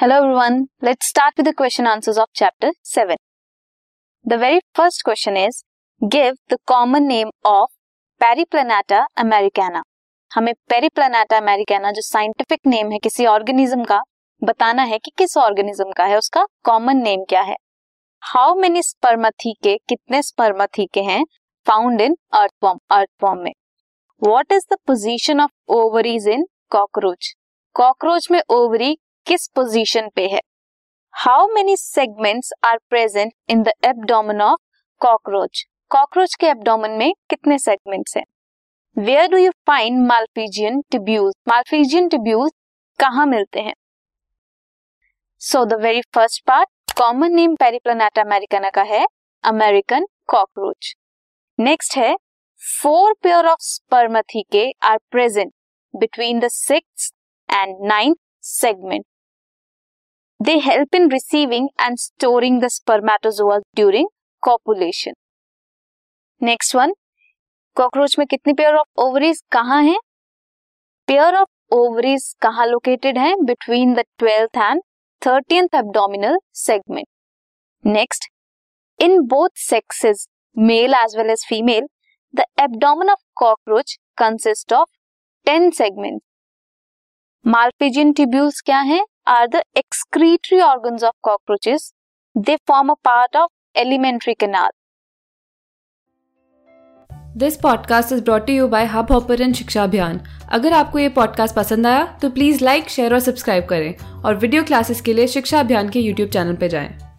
Hello, everyone. Let's start with the question answers of chapter 7. The very first question is, give the common name of Periplaneta americana. हमें Periplaneta americana जो scientific name है किसी organism का, बताना है कि किस ऑर्गेनिज्म का है, उसका कॉमन नेम क्या है हाउ मेनी स्पर्मथीके कितने स्पर्मथीके हैं फाउंड इन अर्थवॉर्म अर्थवॉर्म में what is the position of ovaries in cockroach cockroach में ओवरी किस पोजीशन पे है? How many segments are present in the abdomen of cockroach cockroach के एब्डोमेन में कितने सेगमेंट्स हैं? Where do you find malpighian tubules malpighian tubules कहाँ मिलते हैं? So the very first part common name Periplaneta americana का है अमेरिकन कॉकरोच नेक्स्ट है four pair of spermathecae are present between the six and ninth segment. They help in receiving and storing the spermatozoa during copulation next one cockroach में कितनी pair of ovaries कहाँ हैं? Pair of ovaries कहाँ located है? Between the twelfth and thirteenth abdominal segment next in both sexes male as well as female the abdomen of cockroach consist of ten segment malpighian tubules क्या है? Are the excretory organs of cockroaches they form a part of alimentary canal this podcast is brought you by Hubhopper Shiksha Abhiyan अगर आपको ये podcast पसंद आया तो please like share और subscribe करें और वीडियो क्लासेस के लिए शिक्षा अभियान के यूट्यूब चैनल पर जाएँ।